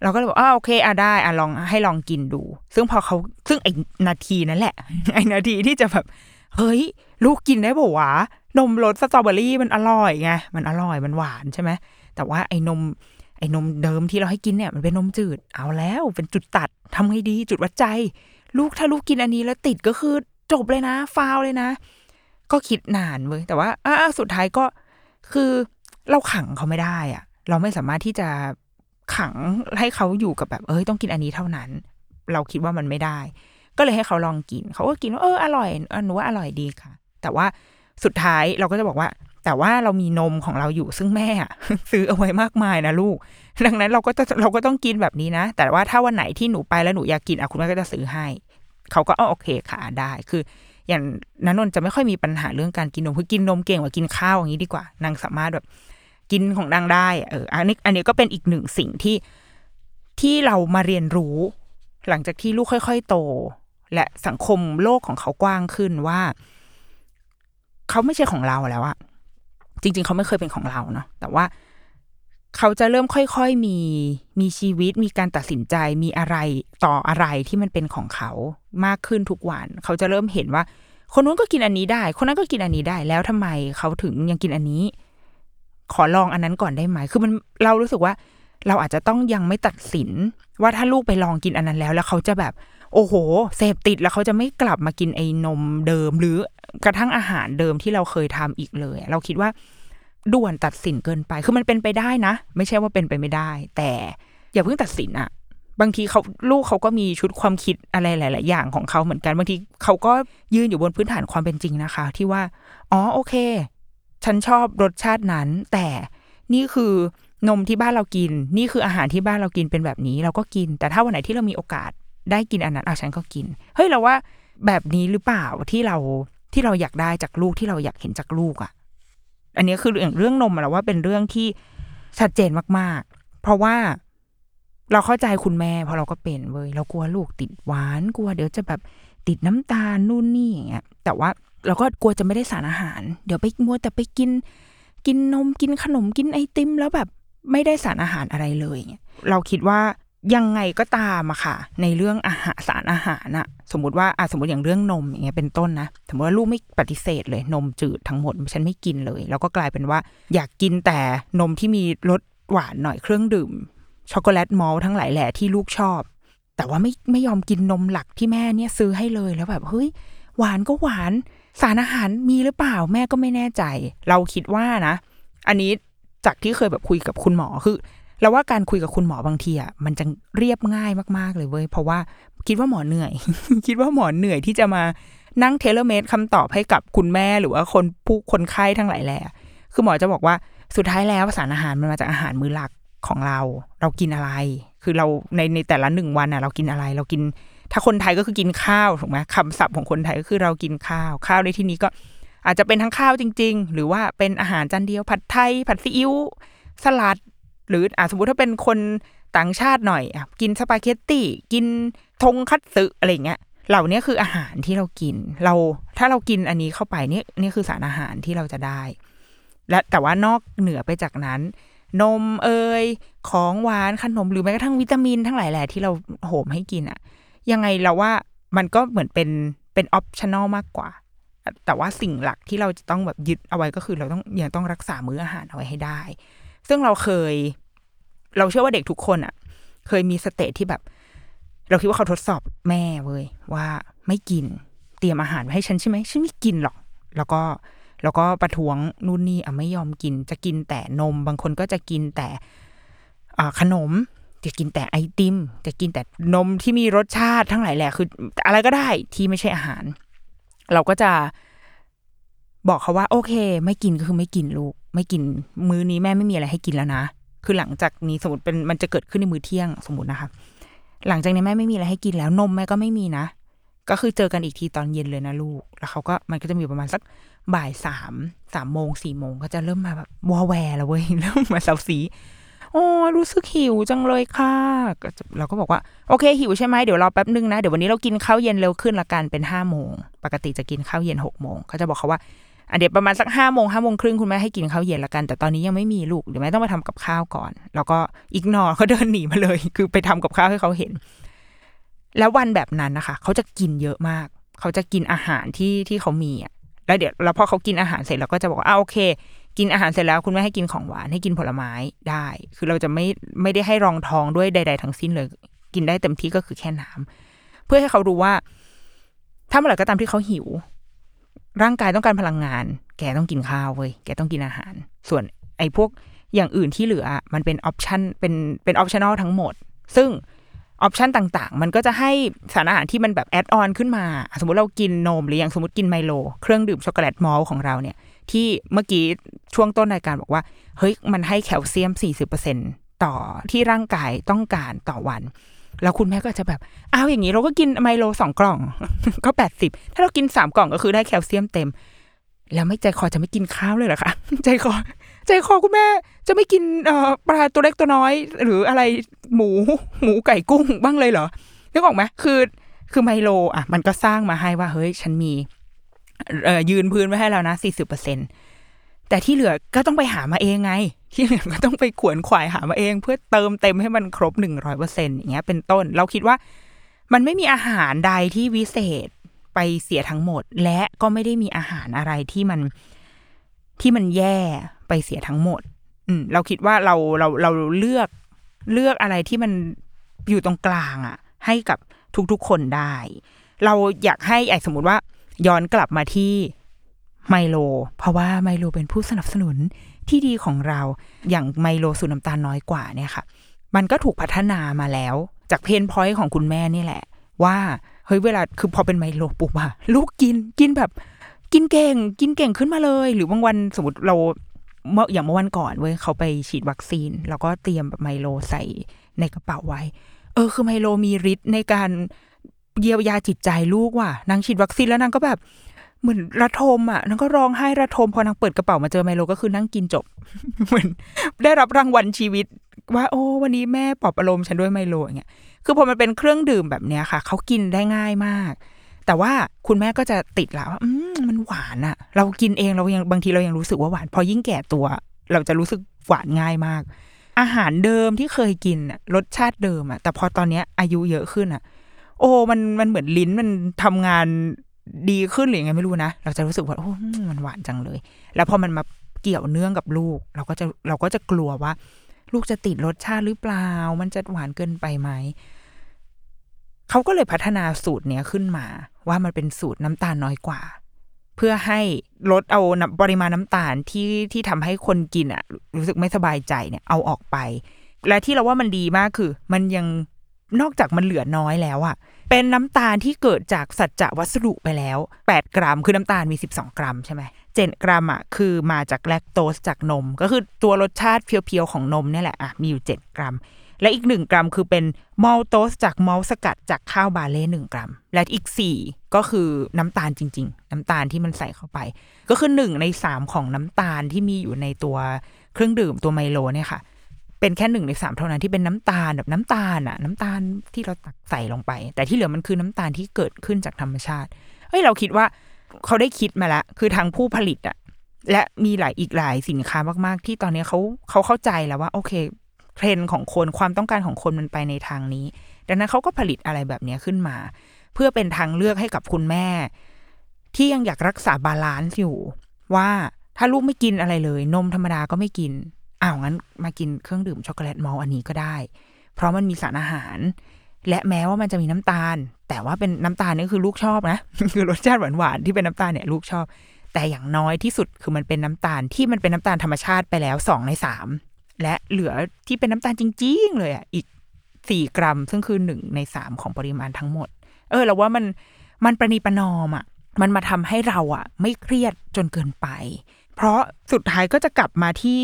เราก็เลยบอกอ่าโอเคอะได้อะลองให้ลองกินดู ซึ่งพอเขาซึ่งไอ้นาทีนั้นแหละไอ้นาทีที่จะแบบเฮ้ย ลูกกินได้บอกว่านมรสสตรอเบอรี่มันอร่อยไงมันอร่อยมันหวานใช่ไหมแต่ว่าไอ้นมไอ้นมเดิมที่เราให้กินเนี่ยมันเป็นนมจืดเอาแล้วเป็นจุดตัดทำไงดีจุดวัดใจ ลูกถ้าลูกกินอันนี้แล้วติดก็คือจบเลยนะ ฟาวเลยนะ ก็คิดนานเว้ยแต่ว่าอ่าสุดท้ายก็คือเราขังเขาไม่ได้อะเราไม่สามารถที่จะ ขังให้เขาอยู่กับแบบ เอ้ยต้องกินอันนี้เท่านั้น เราคิดว่ามันไม่ได้ ก็เลยให้เขาลองกิน เขาก็กินว่าเอออร่อยออหนูว่าอร่อยดีค่ะ แต่ว่าสุดท้ายเราก็จะบอกว่า แต่ว่าเรามีนมของเราอยู่ซึ่งแม่ซื้อเอาไว้มากมายนะลูก ดังนั้นเราก็จะเราก็ต้องกินแบบนี้นะ แต่ว่าถ้าวันไหนที่หนูไปแล้วหนูอยากกินอะคุณแม่ก็จะซื้อให้ เขาก็อ๋อโอเคค่ะได้คืออย่างนันนนจะไม่ค่อยมีปัญหาเรื่องการกินนมคือกินนมเก่งกว่ากินข้าวอย่างนี้ดีกว่านางสามารถแบบ กินของนางได้เอออันนี้อันนี้ก็เป็นอีกหนึ่งสิ่งที่ที่เรามาเรียนรู้ หลังจากที่ลูกค่อย ๆ โต และสังคมโลกของเขากว้างขึ้นว่า เขาไม่ใช่ของเราแล้วอะจริง ๆ เขาไม่เคยเป็นของเราเนาะแต่ว่าเขาจะเริ่มค่อยๆมีมีชีวิตมีการตัดสินใจมีอะไรต่ออะไรที่มันเป็นของเขามากขึ้นทุกวัน เขาจะเริ่มเห็นว่า คนนู้นก็กินอันนี้ได้ คนนั้นก็กินอันนี้ได้แล้วทำไมเขาถึงยังกินอันนี้ ขอลองอันนั้นก่อนได้ไหม คือมันเรารู้สึกว่า เราอาจจะต้องยังไม่ตัดสิน ว่าถ้าลูกไปลองกินอันนั้นแล้ว แล้วเขาจะแบบ โอ้โห เสพติดแล้วเขาจะไม่กลับมากินไอ้นมเดิม หรือกระทั่งอาหารเดิมที่เราเคยทำอีกเลย เราคิดว่าด่วนตัดสินเกินไป คือมันเป็นไปได้นะ ไม่ใช่ว่าเป็นไปไม่ได้ แต่อย่าเพิ่งตัดสินอะบางทีเขาลูกเขาก็มีชุดความคิดอะไรหลาย ๆ อย่างของเขาเหมือนกัน บางทีเขาก็ยืนอยู่บนพื้นฐานความเป็นจริงนะคะ ที่ว่า อ๋อโอเค ฉันชอบรสชาตินั้น แต่นี่คือนมที่บ้านเรากิน นี่คืออาหารที่บ้านเรากินเป็นแบบนี้ เราก็กิน แต่ถ้าวันไหนที่เรามีโอกาสได้กินอันนั้นอะฉันก็กิน เฮ้ยเราว่าแบบนี้หรือเปล่าที่เราที่เราอยากได้จากลูกที่เราอยากเห็นจากลูกอะ อันนี้คืออย่างเรื่องนมเราว่าเป็นเรื่องที่ชัดเจนมากๆ เพราะว่าเราเข้าใจคุณแม่เพราะเราก็เป็นเว้ยเรากลัวลูกติดหวานกลัวเดี๋ยวจะแบบติดน้ำตาลนู่นนี่อย่างเงี้ยแต่ว่า เราก็กลัวจะไม่ได้สารอาหาร เดี๋ยวไปมัวแต่ไปกิน กินนมกินขนมกินไอติม แล้วแบบไม่ได้สารอาหารอะไรเลย เราคิดว่ายังไงก็ตามอะค่ะ ในเรื่องอาหารสารอาหารอะสมมติว่าอะสมมติอย่างเรื่องนมอย่างเงี้ยเป็นต้นนะสมมติว่าลูกไม่ปฏิเสธเลยนมจืดทั้งหมดฉันไม่กินเลย แล้วก็กลายเป็นว่า อยากกินแต่นมที่มีรสหวานหน่อยเครื่องดื่ม ช็อกโกแลตมอลทั้งหลายแหล่ที่ลูกชอบ แต่ว่าไม่ไม่ยอมกินนมหลักที่แม่เนี่ยซื้อให้เลยแล้วแบบเฮ้ยหวานก็หวาน สารอาหารมีหรือเปล่าแม่ก็ไม่แน่ใจ เราคิดว่านะ อันนี้จากที่เคยแบบคุยกับคุณหมอคือเราว่าการคุยกับคุณหมอบางทีอะมันจะเรียบง่ายมากๆเลยเว้ยเพราะว่าคิดว่าหมอเหนื่อย คิดว่าหมอเหนื่อยที่จะมานั่งเทเลเมดคำตอบให้กับคุณแม่หรือว่าคนผู้คนไข้ทั้งหลายแหล่คือหมอจะบอกว่าสุดท้ายแล้วสารอาหารมันมาจากอาหารมื้อหลักของเรา เรากินอะไร คือเราในในแต่ละหนึ่งวันอะ เรากินอะไร เรากิน ถ้าคนไทยก็คือกินข้าวถูกไหมคำศัพท์ของคนไทยก็คือเรากินข้าว ข้าวในที่นี้ก็อาจจะเป็นทั้งข้าวจริง ๆ หรือว่าเป็นอาหารจานเดียวผัดไทย ผัดซีอิ๊วสลัด หรืออะสมมติถ้าเป็นคนต่างชาติหน่อยอะกินสปาเกตตี้กินทงคัตสึอะไรเงี้ยเหล่านี้คืออาหารที่เรากิน เราถ้าเรากินอันนี้เข้าไปนี่นี่คือสารอาหารที่เราจะได้ และแต่ว่านอกเหนือไปจากนั้น นมเอยของหวานขนมหรือแม้กระทั่งวิตามินทั้งหลายแหล่ที่เราโหมให้กินอะ ยังไงเราว่ามันก็เหมือนเป็นเป็น optional มากกว่า แต่ว่าสิ่งหลักที่เราจะต้องแบบยึดเอาไว้ก็คือเราต้องยังต้องรักษามื้ออาหารเอาไว้ให้ได้ ซึ่งเราเคย เราเชื่อว่าเด็กทุกคนอะเคยมี state ที่แบบ เราคิดว่าเขาทดสอบแม่เว้ยว่าไม่กินเตรียมอาหารมาให้ฉันใช่ไหมฉันไม่กินหรอก แล้วก็แล้วก็ประท้วงนู่นนี่อะไม่ยอมกิน จะกินแต่นม บางคนก็จะกินแต่ขนม จะกินแต่ไอติม จะกินแต่นมที่มีรสชาติทั้งหลายแหละคือ อะไรก็ได้ที่ไม่ใช่อาหาร เราก็จะบอกเขาว่า โอเค ไม่กินก็คือไม่กินลูก ไม่กินมื้อนี้แม่ไม่มีอะไรให้กินแล้วนะคือหลังจากนี้สมมติเป็นมันจะเกิดขึ้นในมื้อเที่ยงสมมตินะคะ หลังจากนี้แม่ไม่มีอะไรให้กินแล้วนมแม่ก็ไม่มีนะ ก็คือเจอกันอีกทีตอนเย็นเลยนะลูก แล้วเขาก็มันก็จะมีประมาณสักบ่ายสามสามโมงสี่โมงก็จะเริ่มมาแบบวอแวร์แล้วเว้ยเริ่มมาเซาซี โอ้รู้สึกหิวจังเลยค่ะเราก็บอกว่าโอเคหิวใช่ไหมเดี๋ยวรอแป๊บนึงนะ เดี๋ยววันนี้เรากินข้าวเย็นเร็วขึ้นละกันเป็นห้าโมงปกติจะกินข้าวเย็นหกโมงเขาจะบอกเขาว่าอะเดี๋ยวประมาณสักห้าโมงห้าโมงครึ่งคุณแม่ให้กินข้าวเย็นละกัน แต่ตอนนี้ยังไม่มีลูกเดี๋ยวแม่ต้องมาทำกับข้าวก่อน แล้วก็อีกนอเขาเดินหนีมาเลย คือไปทำกับข้าวให้เขาเห็น แล้ววันแบบนั้นนะคะ เขาจะกินเยอะมาก เขาจะกินอาหารที่ที่เขามีอะแล้วเดี๋ยวแล้วพอเขากินอาหารเสร็จเราก็จะบอกว่าอ่าโอเค กินอาหารเสร็จแล้วคุณแม่ให้กินของหวานให้กินผลไม้ได้ คือเราจะไม่ไม่ได้ให้รองท้องด้วยใด ๆ ทั้งสิ้นเลย กินได้เต็มที่ก็คือแค่น้ำเพื่อให้เขารู้ว่า ถ้าเมื่อไหร่ก็ตามที่เขาหิว ร่างกายต้องการพลังงาน แกต้องกินข้าวเว้ยแกต้องกินอาหาร ส่วนไอ้พวกอย่างอื่นที่เหลือมันเป็น option เป็นเป็น optional ทั้งหมด ซึ่ง option ต่างๆ มันก็จะให้สารอาหารที่มันแบบ add-on ขึ้นมา สมมติเรากินนมหรืออย่างสมมติกินไมโล เครื่องดื่มช็อกโกแลตมอลของเราเนี่ย ที่เมื่อกี้ช่วงต้นรายการบอกว่า เฮ้ยมันให้แคลเซียม 40%ต่อที่ร่างกายต้องการต่อวัน แล้วคุณแม่ก็จะแบบอ้าวอย่างนี้เราก็กินไมโลสองกล่อง ก็80ถ้าเรากินสามกล่องก็คือได้แคลเซียมเต็ม แล้วไม่ใจคอจะไม่กินข้าวเลยเหรอคะใจคอ ใจคอคุณแม่จะไม่กินปลาตัวเล็กตัวน้อย หรืออะไรหมูหมูไก่กุ้งบ้างเลยเหรอนึกออกไหมคือ คือไมโลอะ มันก็สร้างมาให้ว่าเฮ้ยฉันมี ยืนพื้นไว้ให้แล้วนะสี่สิบเปอร์เซ็นแต่ที่เหลือก็ต้องไปหามาเองไง ที่เหลือก็ต้องไปขวนขวายหามาเอง เพื่อเติมเต็มให้มันครบหนึ่งร้อยเปอร์เซ็นอย่างเงี้ยเป็นต้น เราคิดว่ามันไม่มีอาหารใดที่วิเศษไปเสียทั้งหมด และก็ไม่ได้มีอาหารอะไรที่มันที่มันแย่ไปเสียทั้งหมด อืมเราคิดว่าเราเราเราเลือกเลือกอะไรที่มันอยู่ตรงกลางอะ่ะ ให้กับทุกๆคนได้ เราอยากให้ไอ้สมมติว่า ย้อนกลับมาที่ไมโล เพราะว่าไมโลเป็นผู้สนับสนุนที่ดีของเราอย่างไมโลสูตรน้ำตาลน้อยกว่าเนี่ยค่ะ มันก็ถูกพัฒนามาแล้ว จากเพนพอยต์ของคุณแม่นี่แหละ ว่าเฮ้ยเวลาคือพอเป็นไมโลปุ๊บอะลูกกินกินแบบ กินเก่ง กินเก่งขึ้นมาเลย หรือบางวันสมมติเราเมื่ออย่างเมื่อวันก่อนเว้ยเขาไปฉีดวัคซีน แล้วก็เตรียมแบบไมโลใส่ในกระเป๋าไว้ เออคือไมโลมีฤทธิ์ในการ เยียวยาจิตใจลูกว่ะนางฉีดวัคซีนแล้วนางก็แบบ เหมือนระทมอะนางก็ร้องไห้ระทมพอนางเปิดกระเป๋ามาเจอไมโลก็คือนั่งกินจบ เหมือนได้รับรางวัลชีวิต ว่า โอ้ วันนี้แม่ปลอบประโลมฉันด้วยไมโลอย่างเงี้ยคือพอมันเป็นเครื่องดื่มแบบเนี้ยค่ะเขากินได้ง่ายมาก แต่ว่าคุณแม่ก็จะติดแล้วว่าอืมมันหวานอะเรากินเองเรายังบางทีเรายังรู้สึกว่าหวาน พอยิ่งแก่ตัว เราจะรู้สึกหวานง่ายมาก อาหารเดิมที่เคยกินอะรสชาติเดิมอะแต่พอตอนเนี้ยอายุเยอะขึ้นอะ โอ้มันมันเหมือนลิ้นมันทำงานดีขึ้นหรือยังไงไม่รู้นะ เราจะรู้สึกว่าโอ้มันหวานจังเลย แล้วพอมันมาเกี่ยวเนื่องกับลูก เราก็จะเราก็จะกลัวว่า ลูกจะติดรสชาติหรือเปล่า มันจะหวานเกินไปไหมเขาก็เลยพัฒนาสูตรเนี้ยขึ้นมา ว่ามันเป็นสูตรน้ำตาลน้อยกว่า เพื่อให้ลดเอาปริมาณน้ำตาลที่ที่ทำให้คนกินอะรู้สึกไม่สบายใจเนี่ยเอาออกไป และที่เราว่ามันดีมากคือ มันยัง นอกจากมันเหลือน้อยแล้วอะเป็นน้ำตาลที่เกิดจากสัจจะวัสดุไปแล้ว 8 กรัม คือน้ำตาลมี 12 กรัมใช่ไหมเจ็ดกรัมอะคือมาจากแลคโตสจากนม ก็คือตัวรสชาติเพียวๆของนมเนี่ยแหละอะมีอยู่ 7 กรัม และอีกหนึ่งกรัมคือเป็นมอลโตสจากมอลสกัดจากข้าวบาเล่หนึ่งกรัม และอีกสี่ก็คือน้ำตาลจริง ๆ น้ำตาลที่มันใส่เข้าไป ก็คือหนึ่งในสามของน้ำตาลที่มีอยู่ในตัวเครื่องดื่มตัวไมโลเนี่ยค่ะ เป็นแค่หนึ่งในสามเท่านั้นที่เป็นน้ำตาลแบบน้ำตาลอะน้ำตาลที่เราตักใส่ลงไป แต่ที่เหลือมันคือน้ำตาลที่เกิดขึ้นจากธรรมชาติเฮ้ยเราคิดว่าเขาได้คิดมาแล้วคือทางผู้ผลิตอะและมีหลายอีกหลายสินค้ามาก ๆ ที่ตอนนี้เขาเขาเข้าใจแล้วว่า โอเคเทรนด์ของคนความต้องการของคนมันไปในทางนี้ ดังนั้นเขาก็ผลิตอะไรแบบนี้ขึ้นมา เพื่อเป็นทางเลือกให้กับคุณแม่ ที่ยังอยากรักษา balance อยู่ ว่าถ้าลูกไม่กินอะไรเลย นมธรรมดาก็ไม่กิน อ้าวงั้นมากินเครื่องดื่มช็อกโกแลตมอลต์อันนี้ก็ได้ เพราะมันมีสารอาหาร และแม้ว่ามันจะมีน้ำตาล แต่ว่าเป็นน้ำตาลนี่คือลูกชอบนะ คือรสชาติหวานๆที่เป็นน้ำตาลเนี่ยลูกชอบ แต่อย่างน้อยที่สุดคือมันเป็นน้ำตาลที่มันเป็นน้ำตาลธรรมชาติไปแล้วสองในสามและเหลือที่เป็นน้ำตาลจริง ๆ เลยอะอีกสี่กรัม ซึ่งคือหนึ่งในสามของปริมาณทั้งหมด เออเราว่ามันมันประนีประนอมอะมันมาทำให้เราอะ ไม่เครียดจนเกินไป เพราะสุดท้ายก็จะกลับมาที่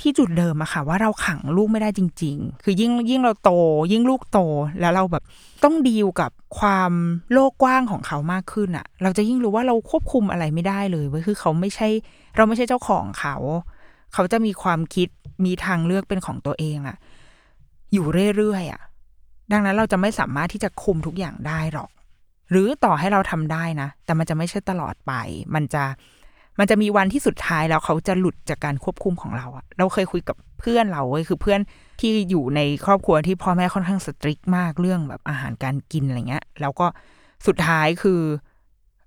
ที่จุดเดิมอะค่ะ ว่าเราขังลูกไม่ได้จริง ๆ คือยิ่งยิ่งเราโต ยิ่งลูกโตแล้วเราแบบต้องดีลกับความโลกกว้างของเขามากขึ้นอะเราจะยิ่งรู้ว่าเราควบคุมอะไรไม่ได้เลยเว้ยคือเขาไม่ใช่ เราไม่ใช่เจ้าของเขา เขาจะมีความคิดมีทางเลือกเป็นของตัวเองอะอยู่เรื่อยๆอะดังนั้นเราจะไม่สามารถที่จะคุมทุกอย่างได้หรอก หรือต่อให้เราทำได้นะ แต่มันจะไม่ใช่ตลอดไป มันจะ มันจะมีวันที่สุดท้ายแล้วเขาจะหลุดจากการควบคุมของเราอะเราเคยคุยกับเพื่อนเราเว้ยคือเพื่อนที่อยู่ในครอบครัวที่พ่อแม่ค่อนข้างสตริกมากเรื่องแบบอาหารการกินอะไรเงี้ย แล้วก็สุดท้ายคือ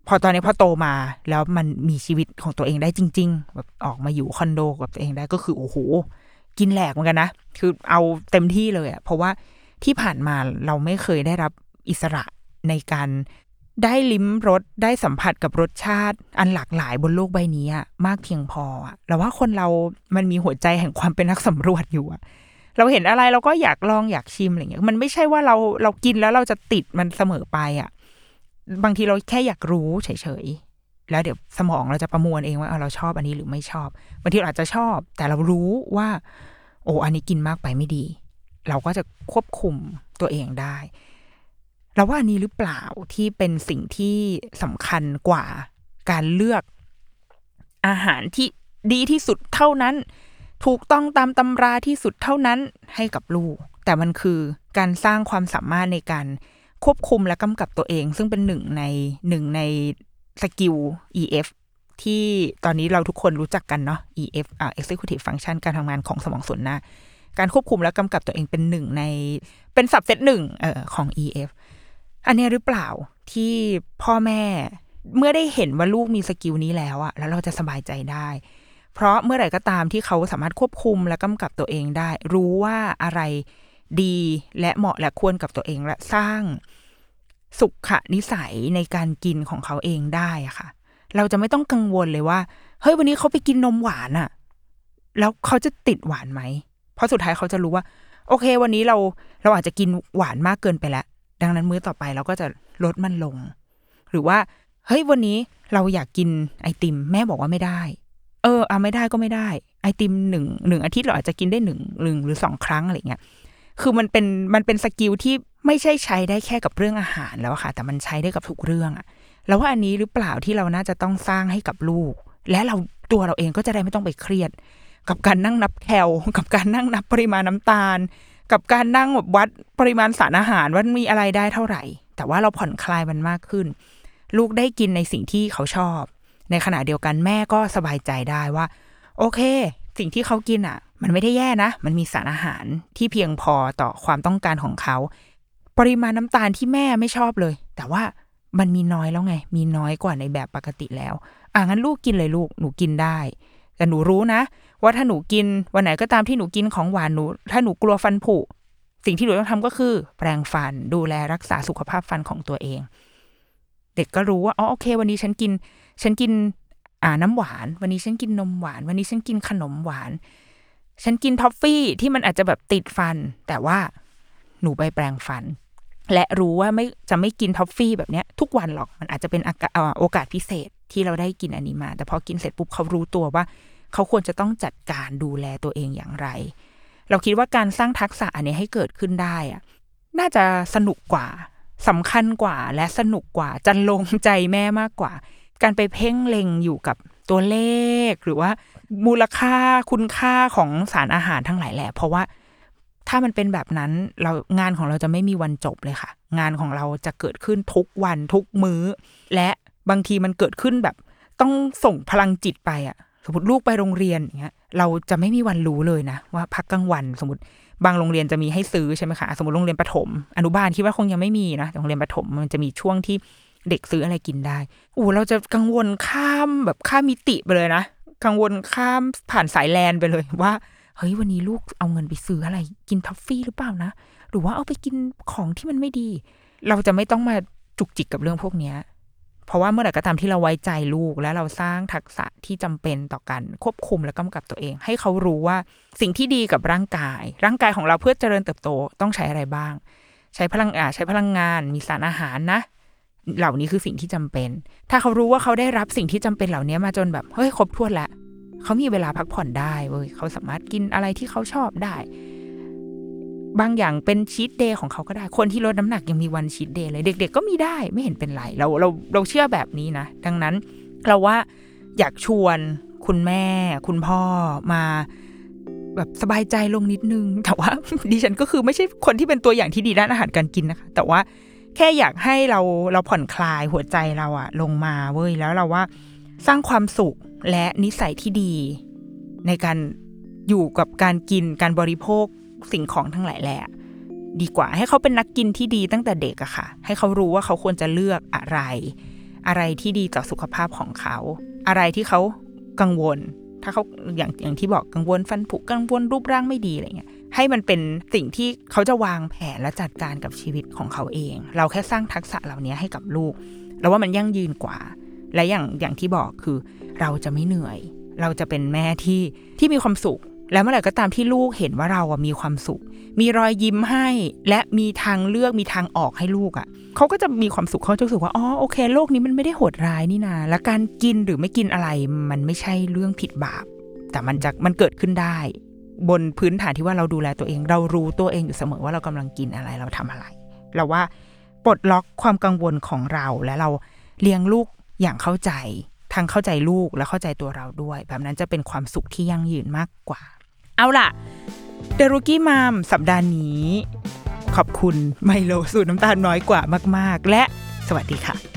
พอตอนนี้พอโตมาแล้วมันมีชีวิตของตัวเองได้จริง ๆ แบบออกมาอยู่คอนโดกับตัวเองได้ก็คือโอ้โหกินแหลกเหมือนกันนะ คือเอาเต็มที่เลยอะเพราะว่าที่ผ่านมาเราไม่เคยได้รับอิสระในการ ได้ลิ้มรสได้สัมผัสกับรสชาติ อันหลากหลายบนโลกใบนี้อะมากเพียงพออะเราว่าคนเรามันมีหัวใจแห่งความเป็นนักสำรวจอยู่อะเราเห็นอะไรเราก็อยากลองอยากชิมอะไรเงี้ยมันไม่ใช่ว่าเราเรากินแล้วเราจะติดมันเสมอไปอะบางทีเราแค่อยากรู้เฉยๆแล้วเดี๋ยวสมองเราจะประมวลเองว่าเราชอบอันนี้หรือไม่ชอบบางทีเราอาจจะชอบ แต่เรารู้ว่า โอ้อันนี้กินมากไปไม่ดี เราก็จะควบคุมตัวเองได้ เราว่าอันนี้หรือเปล่าที่เป็นสิ่งที่สำคัญกว่าการเลือกอาหารที่ดีที่สุดเท่านั้น ถูกต้องตามตำราที่สุดเท่านั้นให้กับลูก แต่มันคือการสร้างความสามารถในการควบคุมและกำกับตัวเอง ซึ่งเป็นหนึ่งในหนึ่งในสกิล EF ที่ตอนนี้เราทุกคนรู้จักกันเนาะ EF อ่า Executive Function การทำงานของสมองส่วนหน้า การควบคุมและกำกับตัวเองเป็นหนึ่งในเป็น subset หนึ่งเอ่อของ EF อันนี้หรือเปล่าที่พ่อแม่เมื่อได้เห็นว่าลูกมี skill นี้แล้วอะแล้วเราจะสบายใจได้ เพราะเมื่อไหร่ก็ตามที่เขาสามารถควบคุมและกำกับตัวเองได้ รู้ว่าอะไรดีและเหมาะและควรกับตัวเองและสร้างสุขนิสัยในการกินของเขาเองได้อะค่ะ เราจะไม่ต้องกังวลเลยว่า เฮ้ยวันนี้เขาไปกินนมหวานอะแล้วเขาจะติดหวานไหม เพราะสุดท้ายเขาจะรู้ว่า โอเค วันนี้เราเราอาจจะกินหวานมากเกินไปแล้ว ดังนั้นมื้อต่อไปเราก็จะลดมันลง หรือว่า เฮ้ยวันนี้เราอยากกินไอติม แม่บอกว่าไม่ได้ เออเอาไม่ได้ก็ไม่ได้ ไอติมหนึ่งหนึ่งอาทิตย์เราอาจจะกินได้หนึ่งหนึ่งหรือสองครั้งอะไรเงี้ยคือมันเป็นมันเป็นสกิลที่ไม่ใช่ใช้ได้แค่กับเรื่องอาหารแล้วค่ะ แต่มันใช้ได้กับทุกเรื่องอะแล้วว่าอันนี้หรือเปล่าที่เราน่าจะต้องสร้างให้กับลูก และเราตัวเราเองก็จะได้ไม่ต้องไปเครียด กับการนั่งนับแคลกับการนั่งนับปริมาณน้ำตาล กับการนั่งแบบวัดปริมาณสารอาหารว่ามีอะไรได้เท่าไหร่ แต่ว่าเราผ่อนคลายมันมากขึ้น ลูกได้กินในสิ่งที่เขาชอบ ในขณะเดียวกันแม่ก็สบายใจได้ว่า โอเค สิ่งที่เขากินอะ มันไม่ได้แย่นะ มันมีสารอาหารที่เพียงพอต่อความต้องการของเขา ปริมาณน้ำตาลที่แม่ไม่ชอบเลย แต่ว่ามันมีน้อยแล้วไง มีน้อยกว่าในแบบปกติแล้ว อะงั้นลูกกินเลยลูกหนูกินได้แต่หนูรู้นะ ว่าถ้าหนูกินวันไหนก็ตามที่หนูกินของหวานหนู ถ้าหนูกลัวฟันผุ สิ่งที่หนูต้องทำก็คือ แปรงฟันดูแลรักษาสุขภาพฟันของตัวเอง เด็กก็รู้ว่าอ๋อโอเค วันนี้ฉันกิน ฉันกินอ่าน้ำหวาน วันนี้ฉันกินนมหวาน วันนี้ฉันกินขนมหวาน ฉันกินท็อฟฟี่ที่มันอาจจะแบบติดฟัน แต่ว่าหนูไปแปรงฟัน และรู้ว่าไม่จะไม่กินท็อฟฟี่แบบเนี้ย ทุกวันหรอกมันอาจจะเป็นโอกาสพิเศษที่เราได้กินอันนี้มา แต่พอกินเสร็จปุ๊บเขารู้ตัวว่า เขาควรจะต้องจัดการดูแลตัวเองอย่างไร เราคิดว่าการสร้างทักษะอันนี้ให้เกิดขึ้นได้อะน่าจะสนุกกว่าสำคัญกว่าและสนุกกว่าจันลงใจแม่มากกว่า การไปเพ่งเล็งอยู่กับตัวเลข หรือว่ามูลค่าคุณค่าของสารอาหารทั้งหลายแหละ เพราะว่าถ้ามันเป็นแบบนั้นเรางานของเราจะไม่มีวันจบเลยค่ะ งานของเราจะเกิดขึ้นทุกวันทุกมื้อ และบางทีมันเกิดขึ้นแบบ ต้องส่งพลังจิตไปอะ สมมติลูกไปโรงเรียนอย่างเงี้ยเราจะไม่มีวันรู้เลยนะ ว่าพักกลางวัน สมมติบางโรงเรียนจะมีให้ซื้อใช่ไหมคะสมมติโรงเรียนประถม อนุบาลคิดว่าคงยังไม่มีนะโรงเรียนประถมมันจะมีช่วงที่เด็กซื้ออะไรกินได้โอ้เราจะกังวลข้ามแบบข้ามมิติไปเลยนะกังวลข้ามผ่านสายแลนไปเลยว่าเฮ้ยวันนี้ลูกเอาเงินไปซื้ออะไร กินท็อฟฟี่หรือเปล่านะหรือว่าเอาไปกินของที่มันไม่ดี เราจะไม่ต้องมาจุกจิกกับเรื่องพวกเนี้ย เพราะว่าเมื่อไหร่ก็ตามที่เราไว้ใจลูก และเราสร้างทักษะที่จำเป็นต่อการควบคุมและกำกับตัวเอง ให้เขารู้ว่าสิ่งที่ดีกับร่างกาย ร่างกายของเราเพื่อเจริญเติบโตต้องใช้อะไรบ้าง ใช้พลังอาใช้พลังงานมีสารอาหารนะ เหล่านี้คือสิ่งที่จำเป็น ถ้าเขารู้ว่าเขาได้รับสิ่งที่จำเป็นเหล่านี้มาจนแบบเฮ้ยครบถ้วนแล้วเขามีเวลาพักผ่อนได้เว้ยเขาสามารถกินอะไรที่เขาชอบได้ บางอย่างเป็นชีตเดย์ของเขาก็ได้ คนที่ลดน้ำหนักยังมีวันชีตเดย์เลย เด็ก ๆ ก็มีได้ไม่เห็นเป็นไร เราเราเราเชื่อแบบนี้นะ ดังนั้นเราว่าอยากชวนคุณแม่ คุณพ่อมาแบบสบายใจลงนิดนึง แต่ว่าดิฉันก็คือไม่ใช่คนที่เป็นตัวอย่างที่ดีด้านอาหารการกินนะคะ แต่ว่าแค่อยากให้เราเราผ่อนคลายหัวใจเราอะลงมาเว้ยแล้วเราว่าสร้างความสุขและนิสัยที่ดี ในการอยู่กับการกินการบริโภค สิ่งของทั้งหลายแหละดีกว่าให้เขาเป็นนักกินที่ดีตั้งแต่เด็กอะค่ะ ให้เขารู้ว่าเขาควรจะเลือกอะไร อะไรที่ดีต่อสุขภาพของเขา อะไรที่เขากังวล ถ้าเขาอย่างอย่างที่บอกกังวลฟันผุกังวลรูปร่างไม่ดีอะไรเงี้ยให้มันเป็นสิ่งที่เขาจะวางแผนและจัดการกับชีวิตของเขาเอง เราแค่สร้างทักษะเหล่านี้ให้กับลูก แล้วว่ามันยั่งยืนกว่า และอย่างอย่างที่บอกคือ เราจะไม่เหนื่อย เราจะเป็นแม่ที่ที่มีความสุข แล้วเมื่อไหร่ก็ตามที่ลูกเห็นว่าเราอะมีความสุข มีรอยยิ้มให้ และมีทางเลือกมีทางออกให้ลูกอะเขาก็จะมีความสุขเขาจะรู้สึกว่าอ๋อโอเค โลกนี้มันไม่ได้โหดร้ายนี่นาและการกินหรือไม่กินอะไร มันไม่ใช่เรื่องผิดบาป แต่มันจะมันเกิดขึ้นได้ บนพื้นฐานที่ว่าเราดูแลตัวเอง เรารู้ตัวเองอยู่เสมอว่าเรากำลังกินอะไรเราทำอะไร เราว่าปลดล็อกความกังวลของเราและเราเลี้ยงลูกอย่างเข้าใจทั้งเข้าใจลูกและเข้าใจตัวเราด้วย แบบนั้นจะเป็นความสุขที่ยั่งยืนมากกว่า เอาล่ะเดรุกี้มามสัปดาห์นี้ ขอบคุณไมโลสูตรน้ำตาลน้อยกว่ามาก ๆ และสวัสดีค่ะ